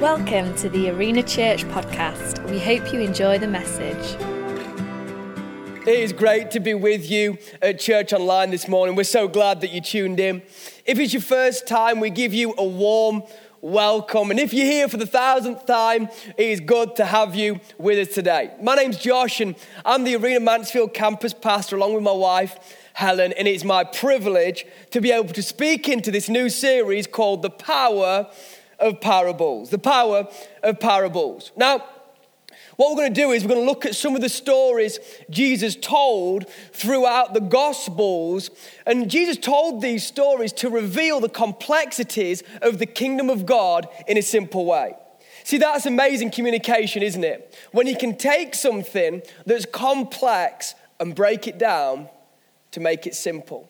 Welcome to the Arena Church podcast. We hope you enjoy the message. It is great to be with you at Church Online this morning. We're so glad that you tuned in. If it's your first time, we give you a warm welcome. And if you're here for the thousandth time, it is good to have you with us today. My name's Josh, and I'm the Arena Mansfield campus pastor along with my wife. Helen, and it's my privilege to be able to speak into this new series called The Power of Parables. The Power of Parables. Now, what we're going to do is we're going to look at some of the stories Jesus told throughout the Gospels. And Jesus told these stories to reveal the complexities of the kingdom of God in a simple way. See, that's amazing communication, isn't it? When you can take something that's complex and break it down to make it simple.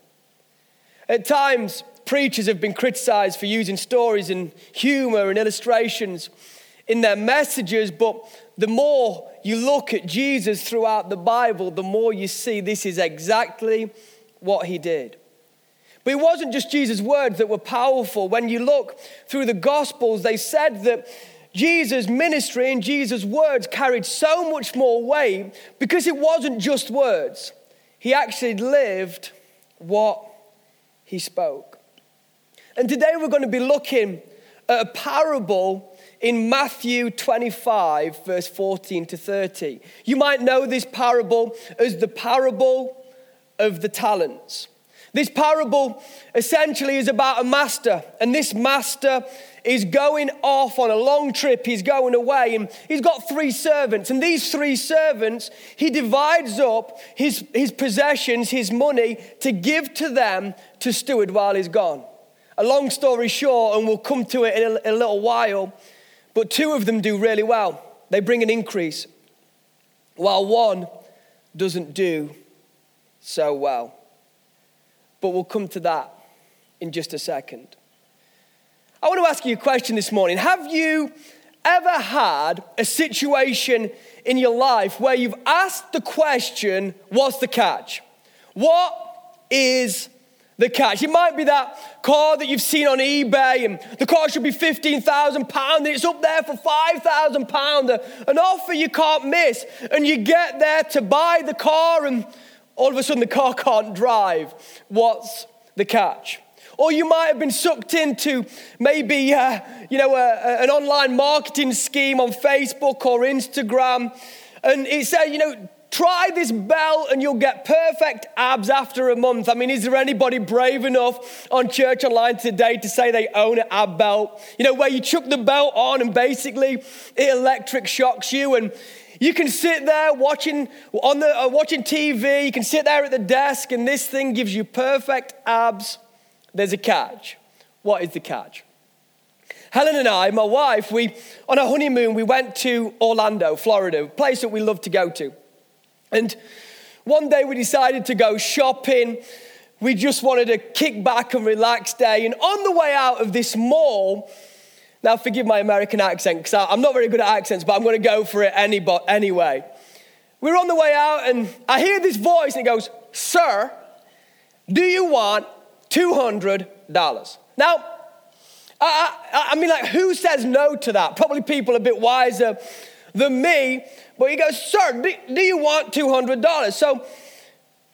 At times, preachers have been criticized for using stories and humor and illustrations in their messages, but the more you look at Jesus throughout the Bible, the more you see this is exactly what he did. But it wasn't just Jesus' words that were powerful. When you look through the Gospels, they said that Jesus' ministry and Jesus' words carried so much more weight because it wasn't just words. He actually lived what he spoke. And today we're going to be looking at a parable in Matthew 25, verse 14 to 30. You might know this parable as the parable of the talents. This parable essentially is about a master, and this master is going off on a long trip. He's going away, and he's got three servants. And these three servants, he divides up his, his possessions, his money, to give to them to steward while he's gone. A long story short, and we'll come to it in a, in a little while, but two of them do really well. They bring an increase, while one doesn't do so well. But we'll come to that in just a second. I want to ask you a question this morning. Have you ever had a situation in your life where you've asked the question, What's the catch? What is the catch? It might be that car that you've seen on eBay, and the car should be £15,000, and it's up there for £5,000, an offer you can't miss. And you get there to buy the car, and all of a sudden the car can't drive. What's the catch? Or you might have been sucked into maybe, uh, you know, a, a, an online marketing scheme on Facebook or Instagram. And it said, you know, try this belt and you'll get perfect abs after a month. I mean, is there anybody brave enough on Church Online today to say they own an ab belt? You know, where you chuck the belt on and basically it electric shocks you and you can sit there watching on the uh, watching TV. You can sit there at the desk, and this thing gives you perfect abs. There's a catch. What is the catch? Helen and I, my wife, we on our honeymoon we went to Orlando, Florida, a place that we love to go to. And one day we decided to go shopping. We just wanted a kick back and relax day. And on the way out of this mall, now, forgive my American accent because I'm not very good at accents, but I'm going to go for it any, anyway. We're on the way out, and I hear this voice, and it goes, Sir, do you want $200? Now, I, I, I mean, like, who says no to that? Probably people a bit wiser than me. But he goes, Sir, do, do you want $200? So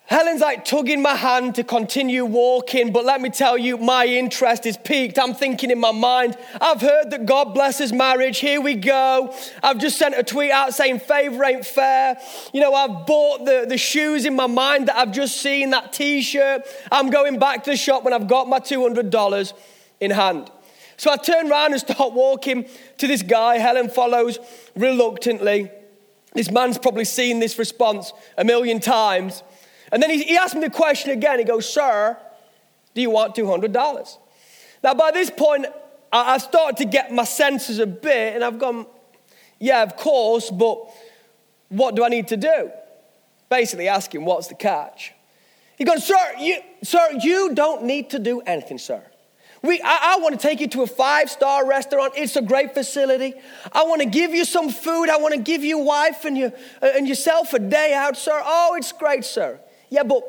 Helen's like tugging my hand to continue walking, but let me tell you, my interest is peaked. I'm thinking in my mind, I've heard that God blesses marriage. Here we go. I've just sent a tweet out saying favor ain't fair. You know, I've bought the, the shoes in my mind that I've just seen, that t shirt. I'm going back to the shop when I've got my $200 in hand. So I turn around and start walking to this guy. Helen follows reluctantly. This man's probably seen this response a million times. And then he, he asked me the question again. He goes, Sir, do you want $200? Now, by this point, I, I've started to get my senses a bit, and I've gone, Yeah, of course, but what do I need to do? Basically, asking, What's the catch? He goes, Sir, you, sir, you don't need to do anything, sir. We, I, I want to take you to a five star restaurant. It's a great facility. I want to give you some food. I want to give your wife and, your, and yourself a day out, sir. Oh, it's great, sir. Yeah, but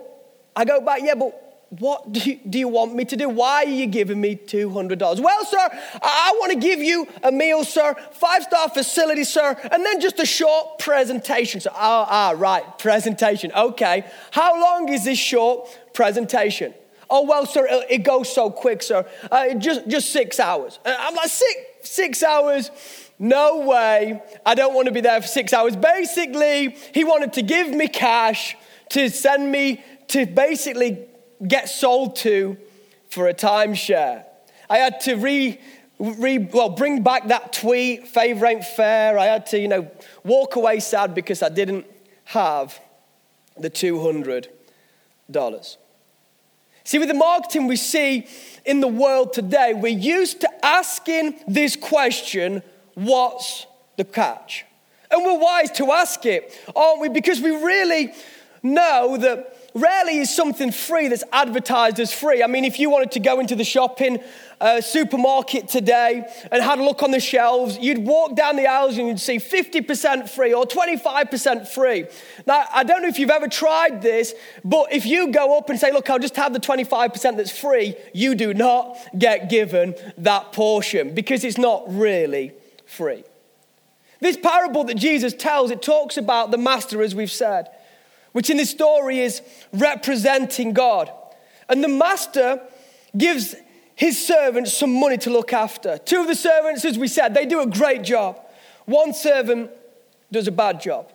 I go back, yeah, but what do you, do you want me to do? Why are you giving me $200? Well, sir, I, I want to give you a meal, sir, five star facility, sir, and then just a short presentation. So, ah, ah, right, presentation. Okay. How long is this short presentation? Oh, well, sir, it, it goes so quick, sir. Uh, just, just six hours. Uh, I'm like, six, six hours? No way. I don't want to be there for six hours. Basically, he wanted to give me cash to send me to basically get sold to for a timeshare. I had to re, re, well, bring back that tweet, favor ain't fair. I had to, you know, walk away sad because I didn't have the $200. See, with the marketing we see in the world today, we're used to asking this question what's the catch? And we're wise to ask it, aren't we? Because we really know that rarely is something free that's advertised as free. I mean, if you wanted to go into the shopping uh, supermarket today and had a look on the shelves, you'd walk down the aisles and you'd see 50% free or 25% free. Now, I don't know if you've ever tried this, but if you go up and say, Look, I'll just have the 25% that's free, you do not get given that portion because it's not really free. This parable that Jesus tells, it talks about the master, as we've said which in this story is representing God. And the master gives his servants some money to look after. Two of the servants, as we said, they do a great job. One servant does a bad job.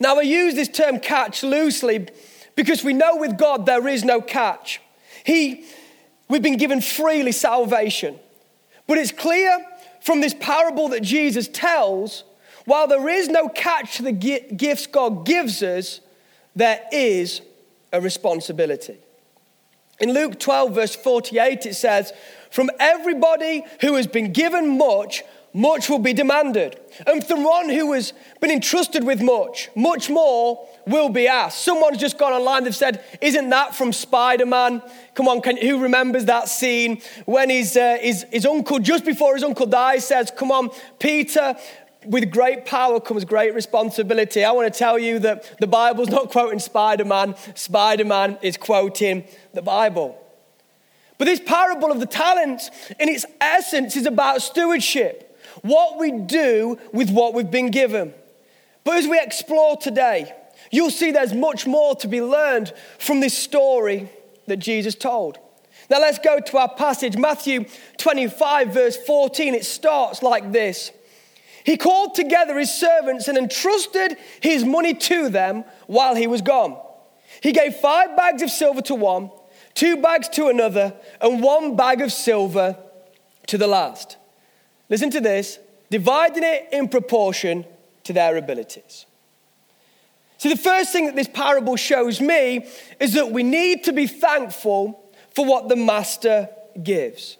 Now, I use this term catch loosely because we know with God there is no catch. He, we've been given freely salvation. But it's clear from this parable that Jesus tells, while there is no catch to the gifts God gives us, there is a responsibility. In Luke 12, verse 48, it says, From everybody who has been given much, much will be demanded. And from one who has been entrusted with much, much more will be asked. Someone's just gone online, they've said, Isn't that from Spider Man? Come on, can, who remembers that scene when his, uh, his, his uncle, just before his uncle dies, says, Come on, Peter, with great power comes great responsibility. I want to tell you that the Bible's not quoting Spider Man, Spider Man is quoting the Bible. But this parable of the talents, in its essence, is about stewardship what we do with what we've been given. But as we explore today, you'll see there's much more to be learned from this story that Jesus told. Now let's go to our passage, Matthew 25, verse 14. It starts like this. He called together his servants and entrusted his money to them while he was gone. He gave five bags of silver to one, two bags to another, and one bag of silver to the last. Listen to this dividing it in proportion to their abilities. See, the first thing that this parable shows me is that we need to be thankful for what the master gives.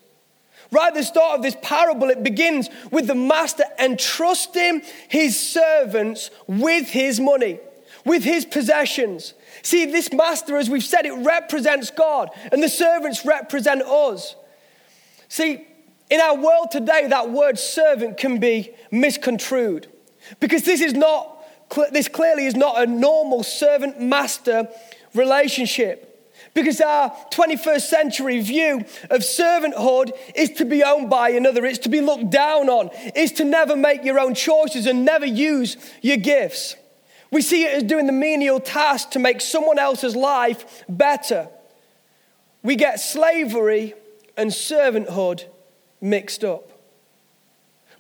Right at the start of this parable, it begins with the master entrusting his servants with his money, with his possessions. See, this master, as we've said, it represents God, and the servants represent us. See, in our world today, that word servant can be misconstrued because this is not, this clearly is not a normal servant master relationship. Because our 21st century view of servanthood is to be owned by another, it's to be looked down on, it's to never make your own choices and never use your gifts. We see it as doing the menial task to make someone else's life better. We get slavery and servanthood mixed up.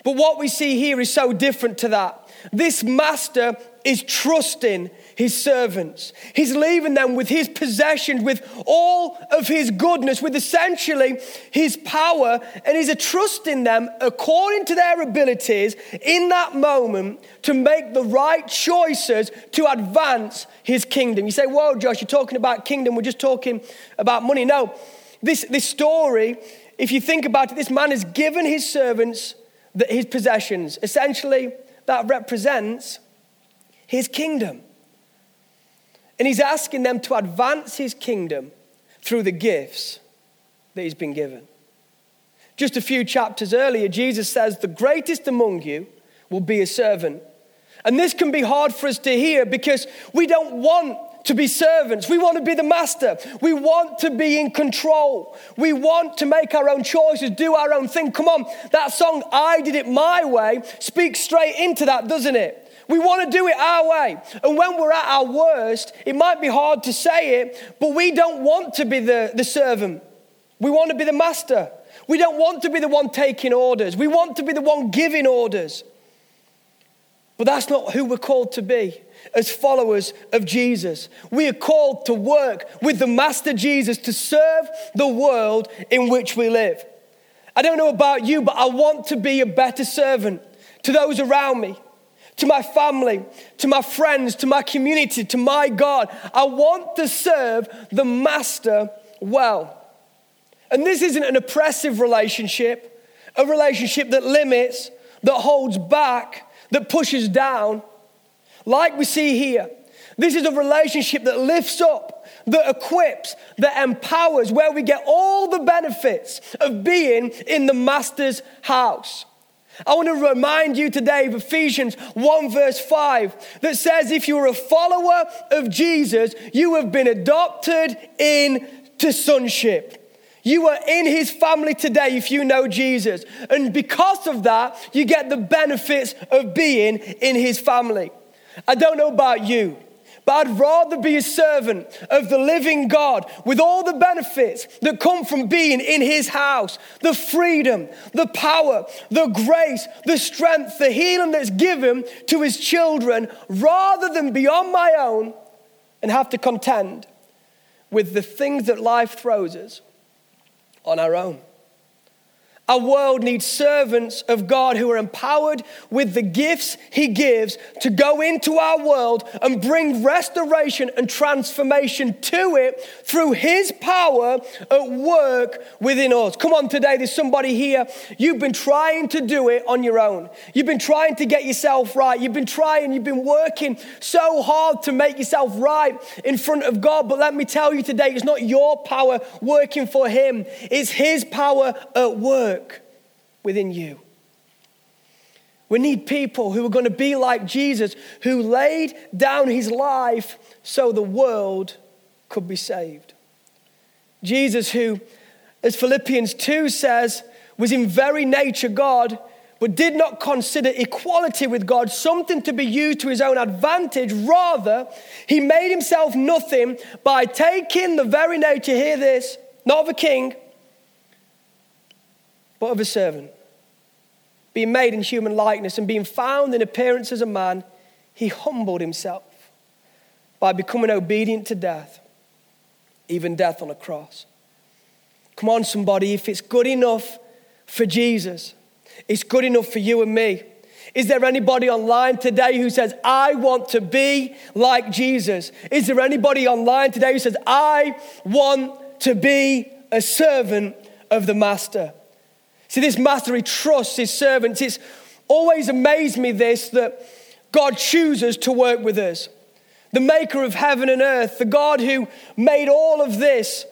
But what we see here is so different to that. This master is trusting his servants. He's leaving them with his possessions, with all of his goodness, with essentially his power, and he's trusting them according to their abilities in that moment to make the right choices to advance his kingdom. You say, Whoa, Josh, you're talking about kingdom, we're just talking about money. No, this, this story, if you think about it, this man has given his servants his possessions. Essentially, that represents his kingdom. And he's asking them to advance his kingdom through the gifts that he's been given. Just a few chapters earlier, Jesus says, The greatest among you will be a servant. And this can be hard for us to hear because we don't want to be servants. We want to be the master. We want to be in control. We want to make our own choices, do our own thing. Come on, that song, I Did It My Way, speaks straight into that, doesn't it? We want to do it our way. And when we're at our worst, it might be hard to say it, but we don't want to be the, the servant. We want to be the master. We don't want to be the one taking orders. We want to be the one giving orders. But that's not who we're called to be as followers of Jesus. We are called to work with the Master Jesus to serve the world in which we live. I don't know about you, but I want to be a better servant to those around me, to my family, to my friends, to my community, to my God. I want to serve the Master well. And this isn't an oppressive relationship, a relationship that limits, that holds back, that pushes down. Like we see here, this is a relationship that lifts up, that equips, that empowers, where we get all the benefits of being in the Master's house. I want to remind you today of Ephesians 1, verse 5, that says, If you're a follower of Jesus, you have been adopted into sonship. You are in his family today if you know Jesus. And because of that, you get the benefits of being in his family. I don't know about you, but I'd rather be a servant of the living God with all the benefits that come from being in his house the freedom, the power, the grace, the strength, the healing that's given to his children rather than be on my own and have to contend with the things that life throws us on our own. Our world needs servants of God who are empowered with the gifts He gives to go into our world and bring restoration and transformation to it through His power at work within us. Come on, today, there's somebody here. You've been trying to do it on your own. You've been trying to get yourself right. You've been trying, you've been working so hard to make yourself right in front of God. But let me tell you today, it's not your power working for Him, it's His power at work within you. We need people who are going to be like Jesus, who laid down his life so the world could be saved. Jesus, who, as Philippians 2 says, was in very nature God, but did not consider equality with God something to be used to his own advantage. Rather, he made himself nothing by taking the very nature, hear this, not of a king, but of a servant. Being made in human likeness and being found in appearance as a man, he humbled himself by becoming obedient to death, even death on a cross. Come on, somebody, if it's good enough for Jesus, it's good enough for you and me. Is there anybody online today who says, I want to be like Jesus? Is there anybody online today who says, I want to be a servant of the Master? See, this master, he trusts his servants. It's always amazed me this that God chooses to work with us. The maker of heaven and earth, the God who made all of this,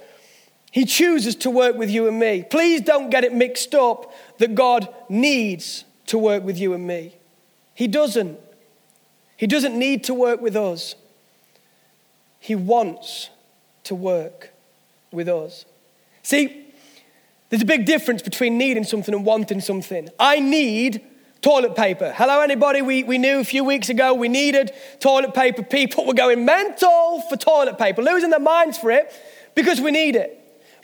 he chooses to work with you and me. Please don't get it mixed up that God needs to work with you and me. He doesn't. He doesn't need to work with us. He wants to work with us. See, there's a big difference between needing something and wanting something. I need toilet paper. Hello, anybody? We, we knew a few weeks ago we needed toilet paper. People were going mental for toilet paper, losing their minds for it because we need it.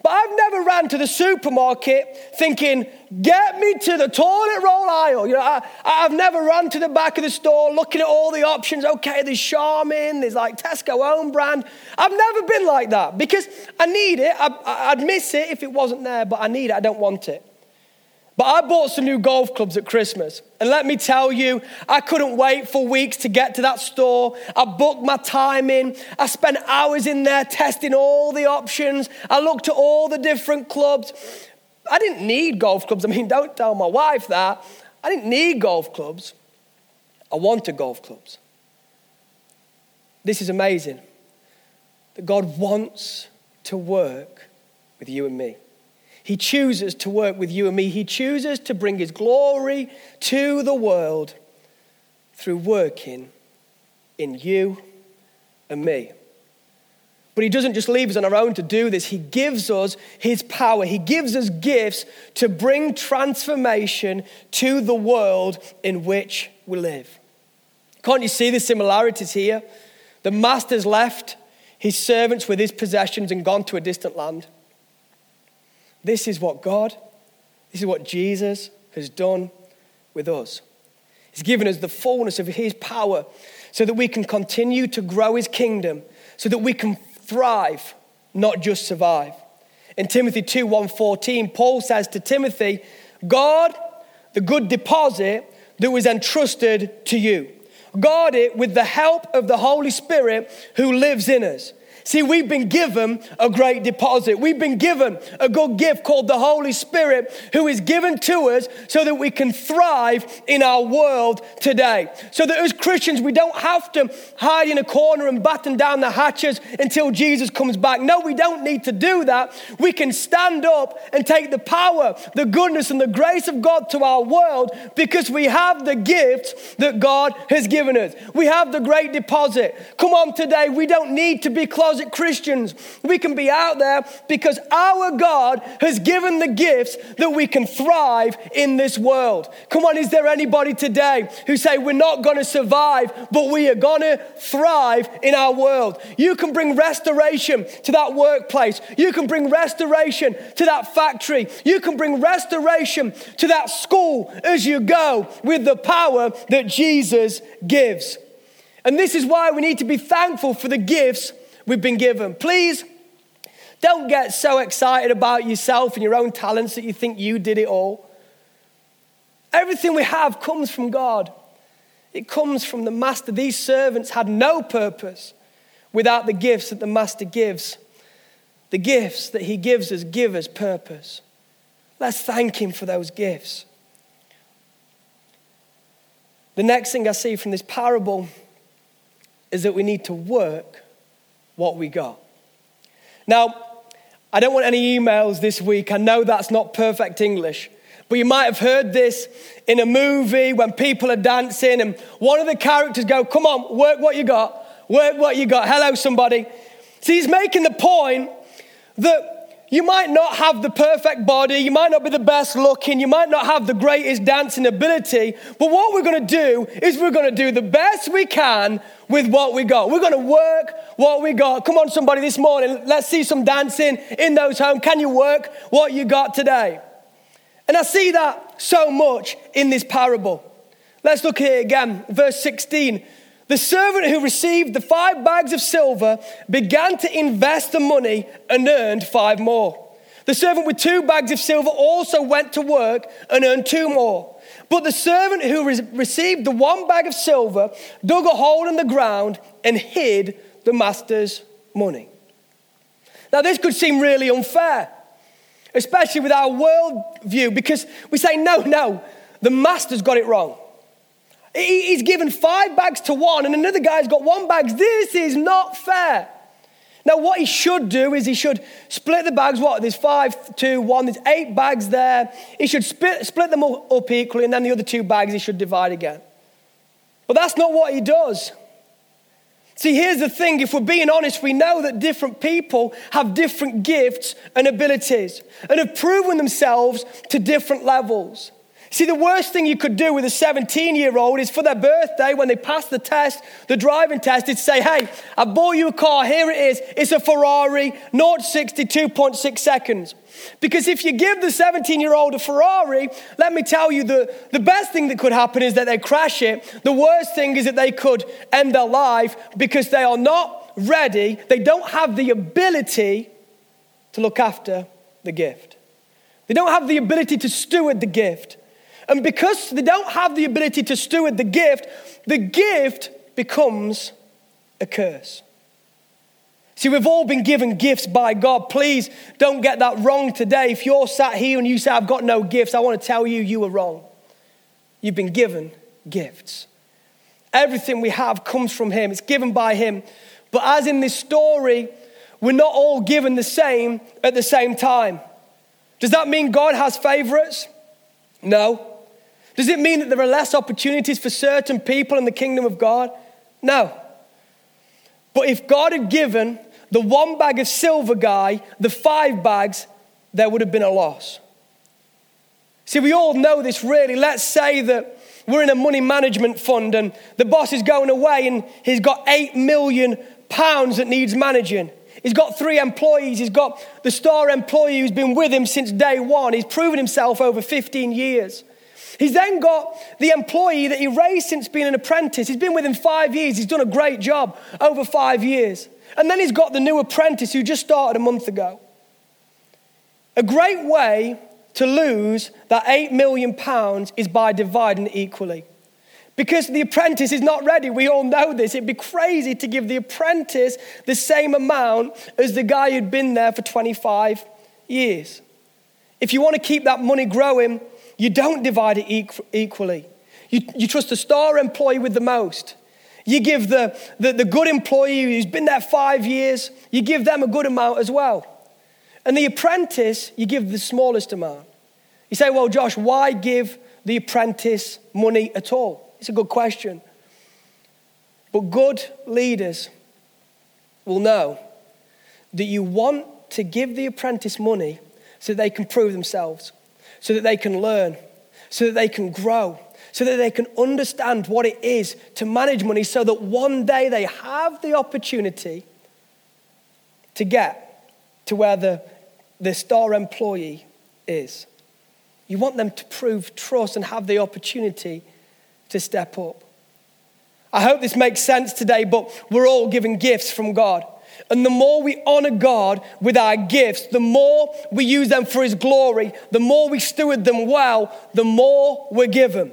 But I've never ran to the supermarket thinking, get me to the toilet roll aisle. You know, I, I've never run to the back of the store looking at all the options. Okay, there's Charmin, there's like Tesco own brand. I've never been like that because I need it. I, I'd miss it if it wasn't there, but I need it. I don't want it. But I bought some new golf clubs at Christmas. And let me tell you, I couldn't wait for weeks to get to that store. I booked my time in. I spent hours in there testing all the options. I looked at all the different clubs. I didn't need golf clubs. I mean, don't tell my wife that. I didn't need golf clubs. I wanted golf clubs. This is amazing that God wants to work with you and me. He chooses to work with you and me. He chooses to bring His glory to the world through working in you and me. But He doesn't just leave us on our own to do this. He gives us His power. He gives us gifts to bring transformation to the world in which we live. Can't you see the similarities here? The master's left his servants with his possessions and gone to a distant land. This is what God, this is what Jesus has done with us. He's given us the fullness of his power so that we can continue to grow his kingdom, so that we can thrive, not just survive. In Timothy 2 114, Paul says to Timothy, God, the good deposit that was entrusted to you. Guard it with the help of the Holy Spirit who lives in us. See, we've been given a great deposit. We've been given a good gift called the Holy Spirit, who is given to us so that we can thrive in our world today. So that as Christians, we don't have to hide in a corner and batten down the hatches until Jesus comes back. No, we don't need to do that. We can stand up and take the power, the goodness, and the grace of God to our world because we have the gifts that God has given us. We have the great deposit. Come on, today, we don't need to be close closet Christians. We can be out there because our God has given the gifts that we can thrive in this world. Come on, is there anybody today who say we're not going to survive, but we are going to thrive in our world? You can bring restoration to that workplace. You can bring restoration to that factory. You can bring restoration to that school as you go with the power that Jesus gives. And this is why we need to be thankful for the gifts we've been given. Please don't get so excited about yourself and your own talents that you think you did it all. Everything we have comes from God. It comes from the master. These servants had no purpose without the gifts that the master gives. The gifts that he gives us give us purpose. Let's thank him for those gifts. The next thing I see from this parable is that we need to work what we got. Now, I don't want any emails this week. I know that's not perfect English. But you might have heard this in a movie when people are dancing and one of the characters go, "Come on, work what you got. Work what you got. Hello somebody." See, he's making the point that you might not have the perfect body, you might not be the best looking, you might not have the greatest dancing ability, but what we're going to do is we're going to do the best we can with what we got. We're going to work what we got. Come on, somebody, this morning, let's see some dancing in those homes. Can you work what you got today? And I see that so much in this parable. Let's look here again, verse 16. The servant who received the five bags of silver began to invest the money and earned five more. The servant with two bags of silver also went to work and earned two more. But the servant who re- received the one bag of silver dug a hole in the ground and hid the master's money. Now, this could seem really unfair, especially with our world view, because we say, no, no, the master's got it wrong. He's given five bags to one, and another guy's got one bag. This is not fair. Now, what he should do is he should split the bags. What? There's five, two, one. There's eight bags there. He should split, split them up equally, and then the other two bags he should divide again. But that's not what he does. See, here's the thing if we're being honest, we know that different people have different gifts and abilities and have proven themselves to different levels. See, the worst thing you could do with a 17 year old is for their birthday, when they pass the test, the driving test, is say, Hey, I bought you a car, here it is. It's a Ferrari, 0 62.6 seconds. Because if you give the 17 year old a Ferrari, let me tell you, the, the best thing that could happen is that they crash it. The worst thing is that they could end their life because they are not ready, they don't have the ability to look after the gift. They don't have the ability to steward the gift. And because they don't have the ability to steward the gift, the gift becomes a curse. See, we've all been given gifts by God. Please don't get that wrong today. If you're sat here and you say, I've got no gifts, I want to tell you, you were wrong. You've been given gifts. Everything we have comes from Him, it's given by Him. But as in this story, we're not all given the same at the same time. Does that mean God has favorites? No. Does it mean that there are less opportunities for certain people in the kingdom of God? No. But if God had given the one bag of silver guy, the five bags, there would have been a loss. See, we all know this really. Let's say that we're in a money management fund and the boss is going away and he's got eight million pounds that needs managing. He's got three employees. He's got the star employee who's been with him since day one. He's proven himself over 15 years. He's then got the employee that he raised since being an apprentice. He's been with him five years. He's done a great job over five years. And then he's got the new apprentice who just started a month ago. A great way to lose that eight million pounds is by dividing it equally. Because the apprentice is not ready. We all know this. It'd be crazy to give the apprentice the same amount as the guy who'd been there for 25 years. If you want to keep that money growing, you don't divide it equally. You, you trust the star employee with the most. You give the, the, the good employee who's been there five years, you give them a good amount as well. And the apprentice, you give the smallest amount. You say, well, Josh, why give the apprentice money at all? It's a good question. But good leaders will know that you want to give the apprentice money so they can prove themselves, so that they can learn, so that they can grow, so that they can understand what it is to manage money, so that one day they have the opportunity to get to where the, the star employee is. You want them to prove trust and have the opportunity to step up. I hope this makes sense today, but we're all given gifts from God. And the more we honor God with our gifts, the more we use them for His glory, the more we steward them well, the more we're given.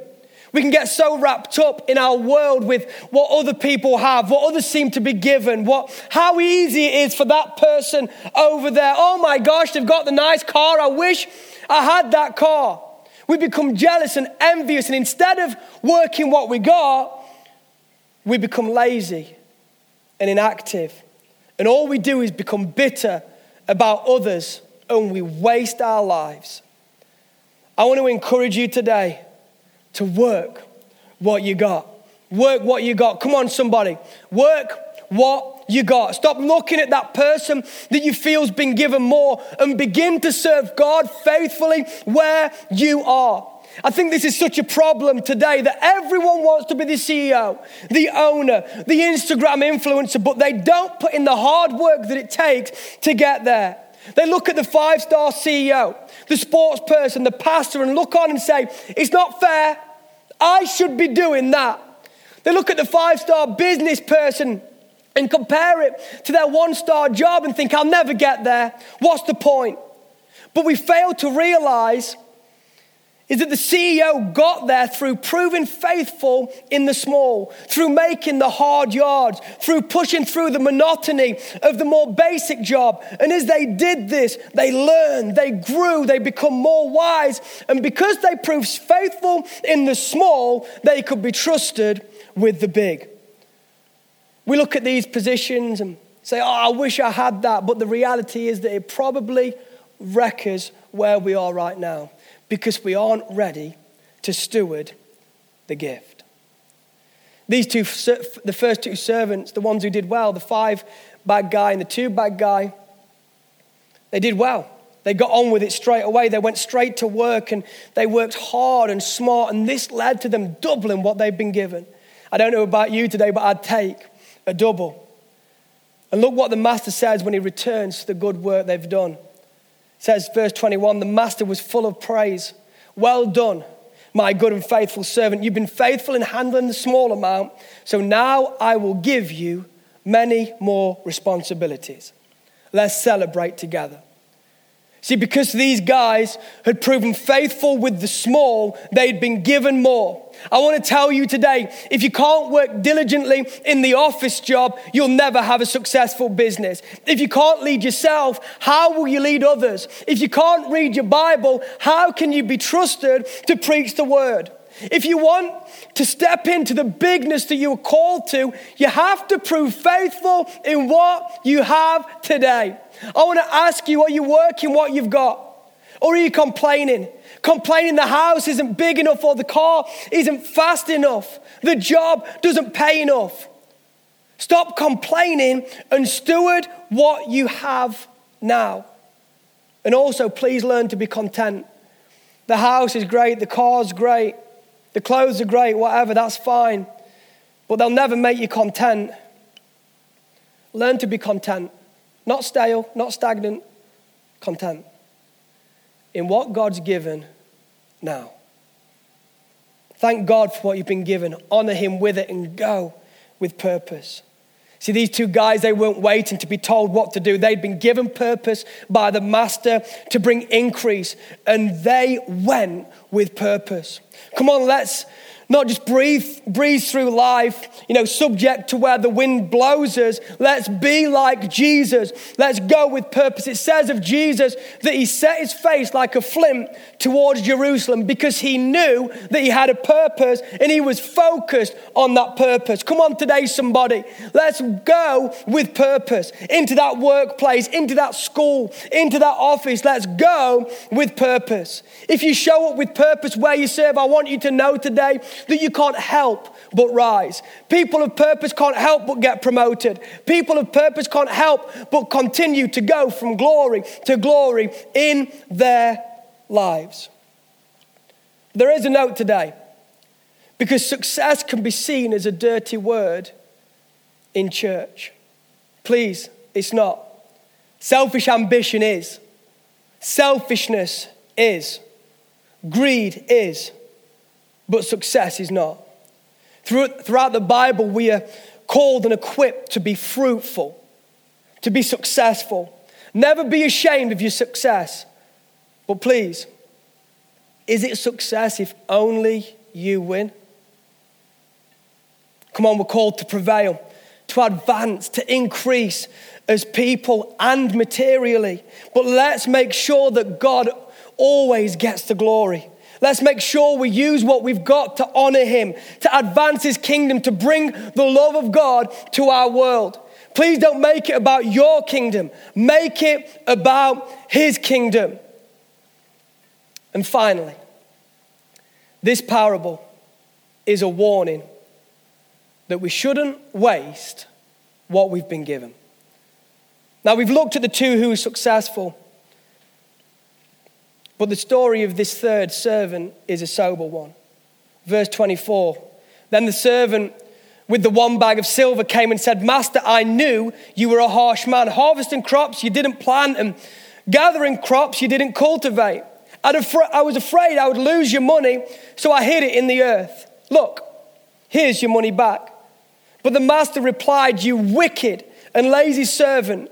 We can get so wrapped up in our world with what other people have, what others seem to be given, what, how easy it is for that person over there. Oh my gosh, they've got the nice car. I wish I had that car we become jealous and envious, and instead of working what we got, we become lazy and inactive. And all we do is become bitter about others and we waste our lives. I want to encourage you today to work what you got. Work what you got. Come on, somebody. Work what you got. Stop looking at that person that you feel's been given more and begin to serve God faithfully where you are. I think this is such a problem today that everyone wants to be the CEO, the owner, the Instagram influencer, but they don't put in the hard work that it takes to get there. They look at the five star CEO, the sports person, the pastor, and look on and say, It's not fair. I should be doing that. They look at the five star business person and compare it to their one star job and think, I'll never get there. What's the point? But we fail to realize is that the CEO got there through proving faithful in the small, through making the hard yards, through pushing through the monotony of the more basic job. And as they did this, they learned, they grew, they become more wise. And because they proved faithful in the small, they could be trusted with the big. We look at these positions and say, oh, I wish I had that. But the reality is that it probably wreckers where we are right now because we aren't ready to steward the gift. These two, the first two servants, the ones who did well, the five bad guy and the two bad guy, they did well. They got on with it straight away. They went straight to work and they worked hard and smart, and this led to them doubling what they'd been given. I don't know about you today, but I'd take a double. And look what the master says when he returns to the good work they've done. Says, verse 21 the master was full of praise. Well done, my good and faithful servant. You've been faithful in handling the small amount, so now I will give you many more responsibilities. Let's celebrate together. See, because these guys had proven faithful with the small, they'd been given more. I want to tell you today if you can't work diligently in the office job, you'll never have a successful business. If you can't lead yourself, how will you lead others? If you can't read your Bible, how can you be trusted to preach the word? If you want to step into the bigness that you are called to, you have to prove faithful in what you have today. I want to ask you are you working what you've got? Or are you complaining? Complaining the house isn't big enough or the car isn't fast enough, the job doesn't pay enough. Stop complaining and steward what you have now. And also, please learn to be content. The house is great, the car's great, the clothes are great, whatever, that's fine. But they'll never make you content. Learn to be content. Not stale, not stagnant, content. In what God's given now. Thank God for what you've been given. Honor Him with it and go with purpose. See, these two guys, they weren't waiting to be told what to do. They'd been given purpose by the master to bring increase, and they went with purpose. Come on, let's not just breathe, breeze through life, you know, subject to where the wind blows us. Let's be like Jesus. Let's go with purpose. It says of Jesus that he set his face like a flint towards Jerusalem because he knew that he had a purpose and he was focused on that purpose. Come on today, somebody. Let's go with purpose into that workplace, into that school, into that office. Let's go with purpose. If you show up with purpose where you serve, I want you to know today that you can't help but rise. People of purpose can't help but get promoted. People of purpose can't help but continue to go from glory to glory in their lives. There is a note today because success can be seen as a dirty word in church. Please, it's not. Selfish ambition is. Selfishness is. Greed is but success is not. Throughout the Bible, we are called and equipped to be fruitful, to be successful. Never be ashamed of your success. But please, is it success if only you win? Come on, we're called to prevail, to advance, to increase as people and materially. But let's make sure that God always gets the glory. Let's make sure we use what we've got to honor Him, to advance His kingdom, to bring the love of God to our world. Please don't make it about your kingdom, make it about His kingdom. And finally, this parable is a warning that we shouldn't waste what we've been given. Now, we've looked at the two who were successful. But the story of this third servant is a sober one. Verse 24 Then the servant with the one bag of silver came and said, Master, I knew you were a harsh man, harvesting crops you didn't plant and gathering crops you didn't cultivate. I was afraid I would lose your money, so I hid it in the earth. Look, here's your money back. But the master replied, You wicked and lazy servant.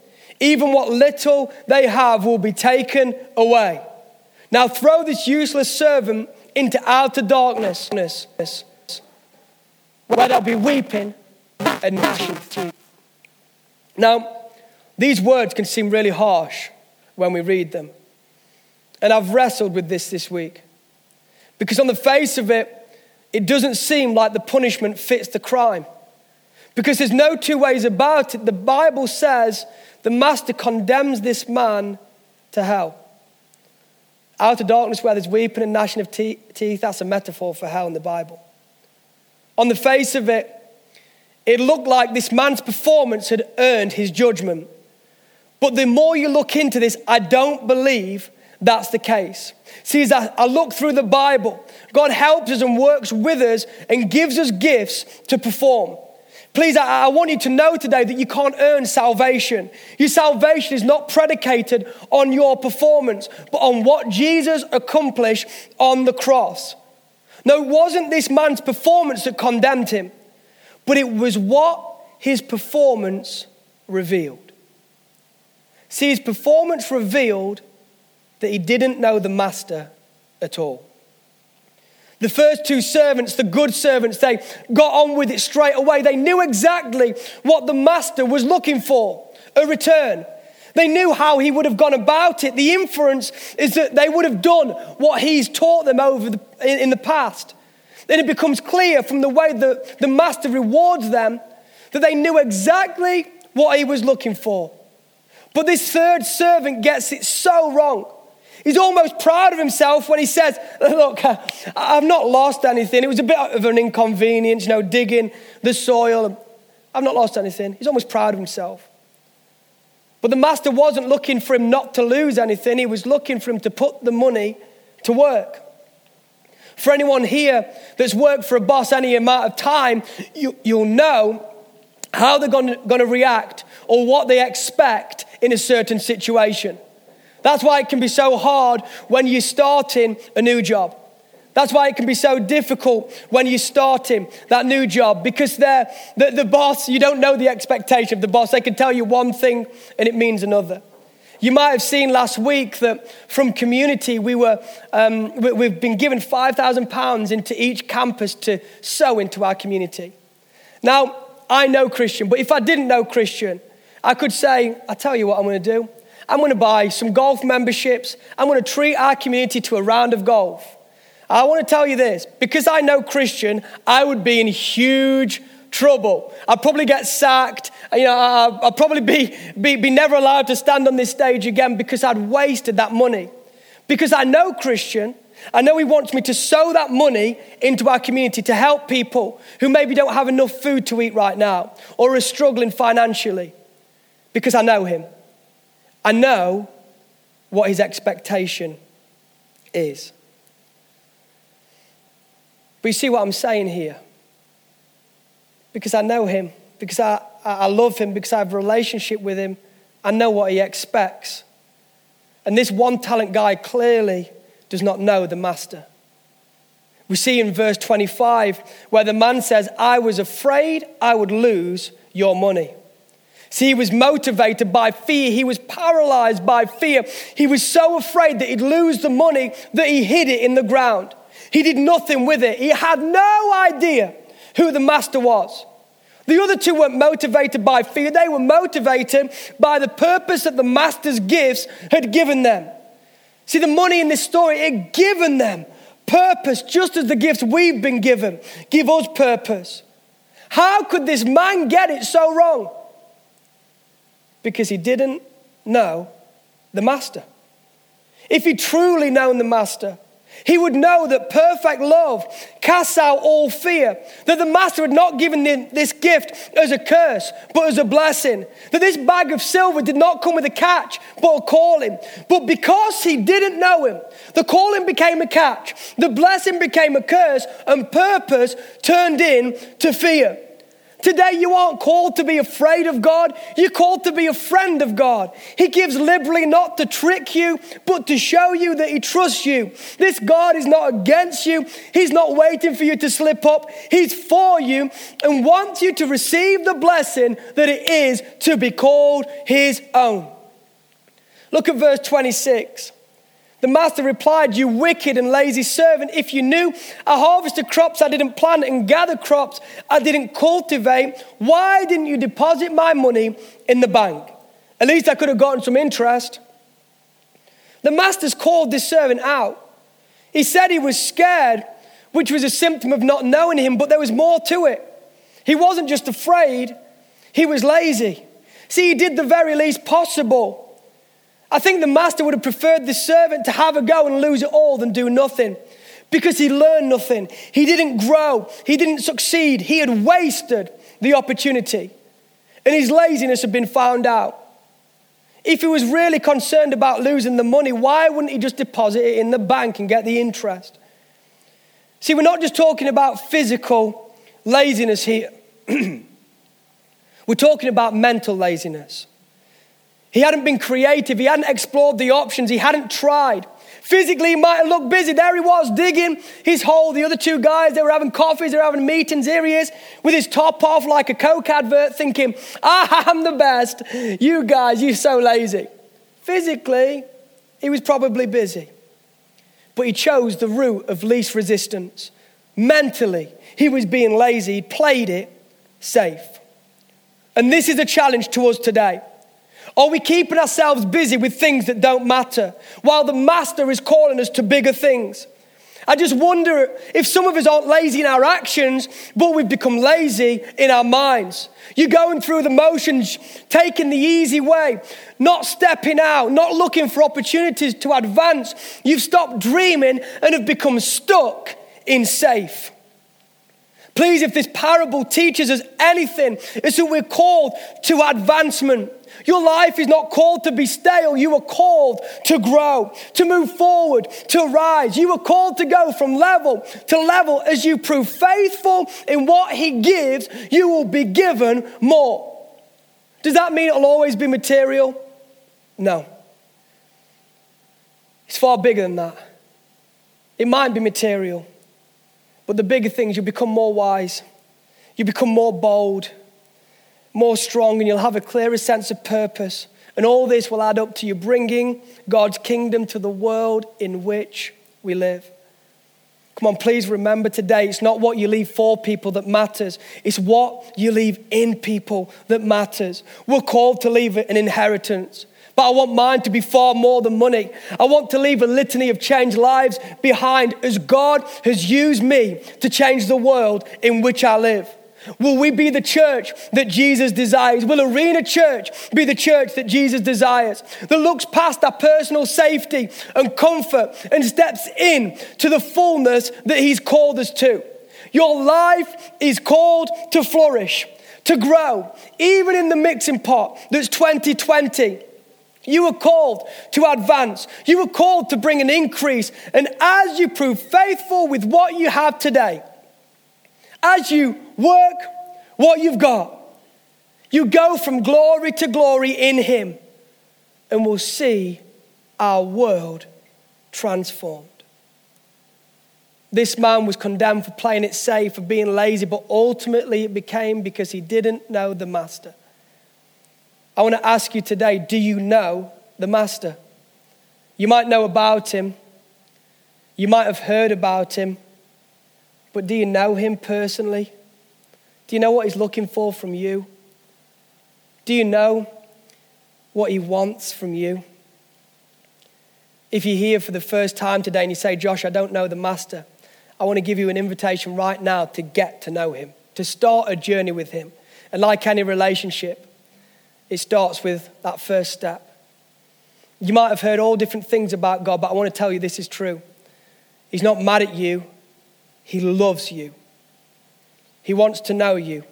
even what little they have will be taken away. Now throw this useless servant into outer darkness, where there'll be weeping and gnashing of teeth. Now, these words can seem really harsh when we read them. And I've wrestled with this this week. Because on the face of it, it doesn't seem like the punishment fits the crime. Because there's no two ways about it. The Bible says the master condemns this man to hell. Out of darkness where there's weeping and gnashing of teeth, that's a metaphor for hell in the Bible. On the face of it, it looked like this man's performance had earned his judgment. But the more you look into this, I don't believe that's the case. See, as I, look through the Bible, God helps us and works with us and gives us gifts to perform. Please, I, I want you to know today that you can't earn salvation. Your salvation is not predicated on your performance, but on what Jesus accomplished on the cross. No, it wasn't this man's performance that condemned him, but it was what his performance revealed. See, his performance revealed that he didn't know the master at all. The first two servants, the good servants, they got on with it straight away. They knew exactly what the master was looking for a return. They knew how he would have gone about it. The inference is that they would have done what he's taught them over the, in, in the past. Then it becomes clear from the way that the master rewards them that they knew exactly what he was looking for. But this third servant gets it so wrong. He's almost proud of himself when he says, Look, I've not lost anything. It was a bit of an inconvenience, you know, digging the soil. I've not lost anything. He's almost proud of himself. But the master wasn't looking for him not to lose anything, he was looking for him to put the money to work. For anyone here that's worked for a boss any amount of time, you, will know how they're going to react or what they expect in a certain situation. That's why it can be so hard when you're starting a new job. That's why it can be so difficult when you're starting that new job because the, the boss, you don't know the expectation of the boss. They can tell you one thing and it means another. You might have seen last week that from community, we were, um, we've been given £5,000 into each campus to sow into our community. Now, I know Christian, but if I didn't know Christian, I could say, I tell you what I'm going to do. I'm going to buy some golf memberships. I'm going to treat our community to a round of golf. I want to tell you this because I know Christian, I would be in huge trouble. I'd probably get sacked. You know, I'd probably be, be, be never allowed to stand on this stage again because I'd wasted that money. Because I know Christian, I know he wants me to sow that money into our community to help people who maybe don't have enough food to eat right now or are struggling financially because I know him. I know what his expectation is. But you see what I'm saying here? Because I know him, because I, I love him, because I have a relationship with him, I know what he expects. And this one talent guy clearly does not know the master. We see in verse 25 where the man says, I was afraid I would lose your money. See, he was motivated by fear. He was paralyzed by fear. He was so afraid that he'd lose the money that he hid it in the ground. He did nothing with it. He had no idea who the master was. The other two weren't motivated by fear, they were motivated by the purpose that the master's gifts had given them. See, the money in this story, it given them purpose, just as the gifts we've been given give us purpose. How could this man get it so wrong? Because he didn't know the master. If he truly known the master, he would know that perfect love casts out all fear. That the master had not given this gift as a curse, but as a blessing. That this bag of silver did not come with a catch, but a calling. But because he didn't know him, the calling became a catch, the blessing became a curse, and purpose turned into fear. Today, you aren't called to be afraid of God. You're called to be a friend of God. He gives liberally not to trick you, but to show you that He trusts you. This God is not against you. He's not waiting for you to slip up. He's for you and wants you to receive the blessing that it is to be called His own. Look at verse 26. The master replied, You wicked and lazy servant, if you knew I harvested crops I didn't plant and gather crops I didn't cultivate, why didn't you deposit my money in the bank? At least I could have gotten some interest. The master's called this servant out. He said he was scared, which was a symptom of not knowing him, but there was more to it. He wasn't just afraid, he was lazy. See, he did the very least possible. I think the master would have preferred the servant to have a go and lose it all than do nothing because he learned nothing. He didn't grow. He didn't succeed. He had wasted the opportunity. And his laziness had been found out. If he was really concerned about losing the money, why wouldn't he just deposit it in the bank and get the interest? See, we're not just talking about physical laziness here, we're talking about mental laziness. He hadn't been creative. He hadn't explored the options. He hadn't tried. Physically, he might have looked busy. There he was digging his hole. The other two guys, they were having coffees, they were having meetings. Here he is with his top off like a Coke advert, thinking, ah, I'm the best. You guys, you're so lazy. Physically, he was probably busy. but he chose the route of least resistance. Mentally, he was being lazy, he played it safe. And this is a challenge to us today. Are we keeping ourselves busy with things that don't matter while the Master is calling us to bigger things? I just wonder if some of us aren't lazy in our actions, but we've become lazy in our minds. You're going through the motions, taking the easy way, not stepping out, not looking for opportunities to advance. You've stopped dreaming and have become stuck in safe. Please, if this parable teaches us anything, it's that we're called to advancement. Your life is not called to be stale. You are called to grow, to move forward, to rise. You are called to go from level to level. As you prove faithful in what He gives, you will be given more. Does that mean it'll always be material? No. It's far bigger than that. It might be material, but the bigger things, you become more wise, you become more bold more strong and you'll have a clearer sense of purpose. And all this will add up to you bringing God's kingdom to the world in which we live. Come on, please remember today it's not what you leave for people that matters, it's what you leave in people that matters. We're called to leave an inheritance. But I want mine to be far more than money. I want to leave a litany of changed lives behind as God has used me to change the world in which I live. Will we be the church that Jesus desires? Will Arena Church be the church that Jesus desires? That looks past our personal safety and comfort and steps in to the fullness that He's called us to. Your life is called to flourish, to grow, even in the mixing pot that's 2020. You were called to advance. You were called to bring an increase. And as you prove faithful with what you have today, as you work what you've got, you go from glory to glory in Him, and we'll see our world transformed. This man was condemned for playing it safe, for being lazy, but ultimately it became because he didn't know the Master. I want to ask you today do you know the Master? You might know about him, you might have heard about him. But do you know him personally? Do you know what he's looking for from you? Do you know what he wants from you? If you're here for the first time today and you say, Josh, I don't know the Master, I want to give you an invitation right now to get to know him, to start a journey with him. And like any relationship, it starts with that first step. You might have heard all different things about God, but I want to tell you this is true. He's not mad at you, he loves you. He wants to know you.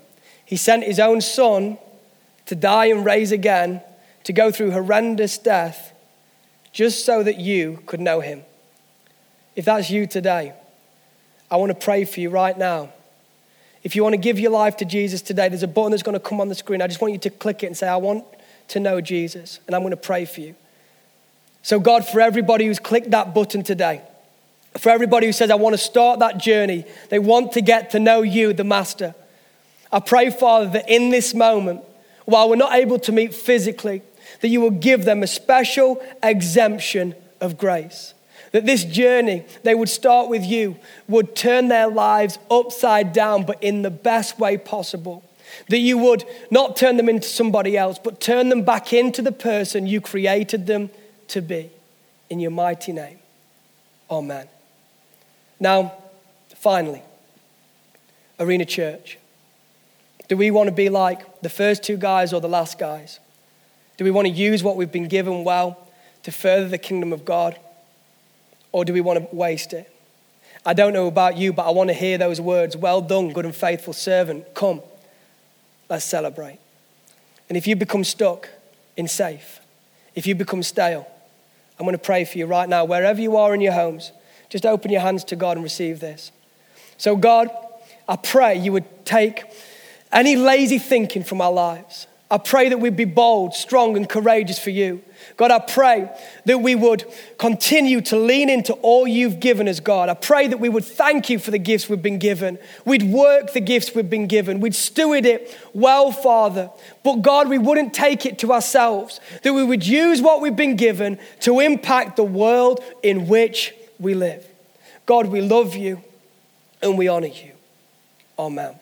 He sent his own son to die and raise again, to go through horrendous death, just so that you could know him. If that's you today, I want to pray for you right now. If you want to give your life to Jesus today, there's a button that's going to come on the screen. I just want you to click it and say, I want to know Jesus, and I'm going to pray for you. So, God, for everybody who's clicked that button today, for everybody who says, I want to start that journey, they want to get to know you, the Master. I pray, Father, that in this moment, while we're not able to meet physically, that you will give them a special exemption of grace. That this journey they would start with you would turn their lives upside down, but in the best way possible. That you would not turn them into somebody else, but turn them back into the person you created them to be. In your mighty name. Amen. Now, finally, Arena Church. Do we want to be like the first two guys or the last guys? Do we want to use what we've been given well to further the kingdom of God? Or do we want to waste it? I don't know about you, but I want to hear those words Well done, good and faithful servant. Come, let's celebrate. And if you become stuck in safe, if you become stale, I'm going to pray for you right now, wherever you are in your homes. Just open your hands to God and receive this. So, God, I pray you would take any lazy thinking from our lives. I pray that we'd be bold, strong, and courageous for you. God, I pray that we would continue to lean into all you've given us, God. I pray that we would thank you for the gifts we've been given. We'd work the gifts we've been given. We'd steward it well, Father. But God, we wouldn't take it to ourselves, that we would use what we've been given to impact the world in which we live. God, we love you and we honor you. Amen.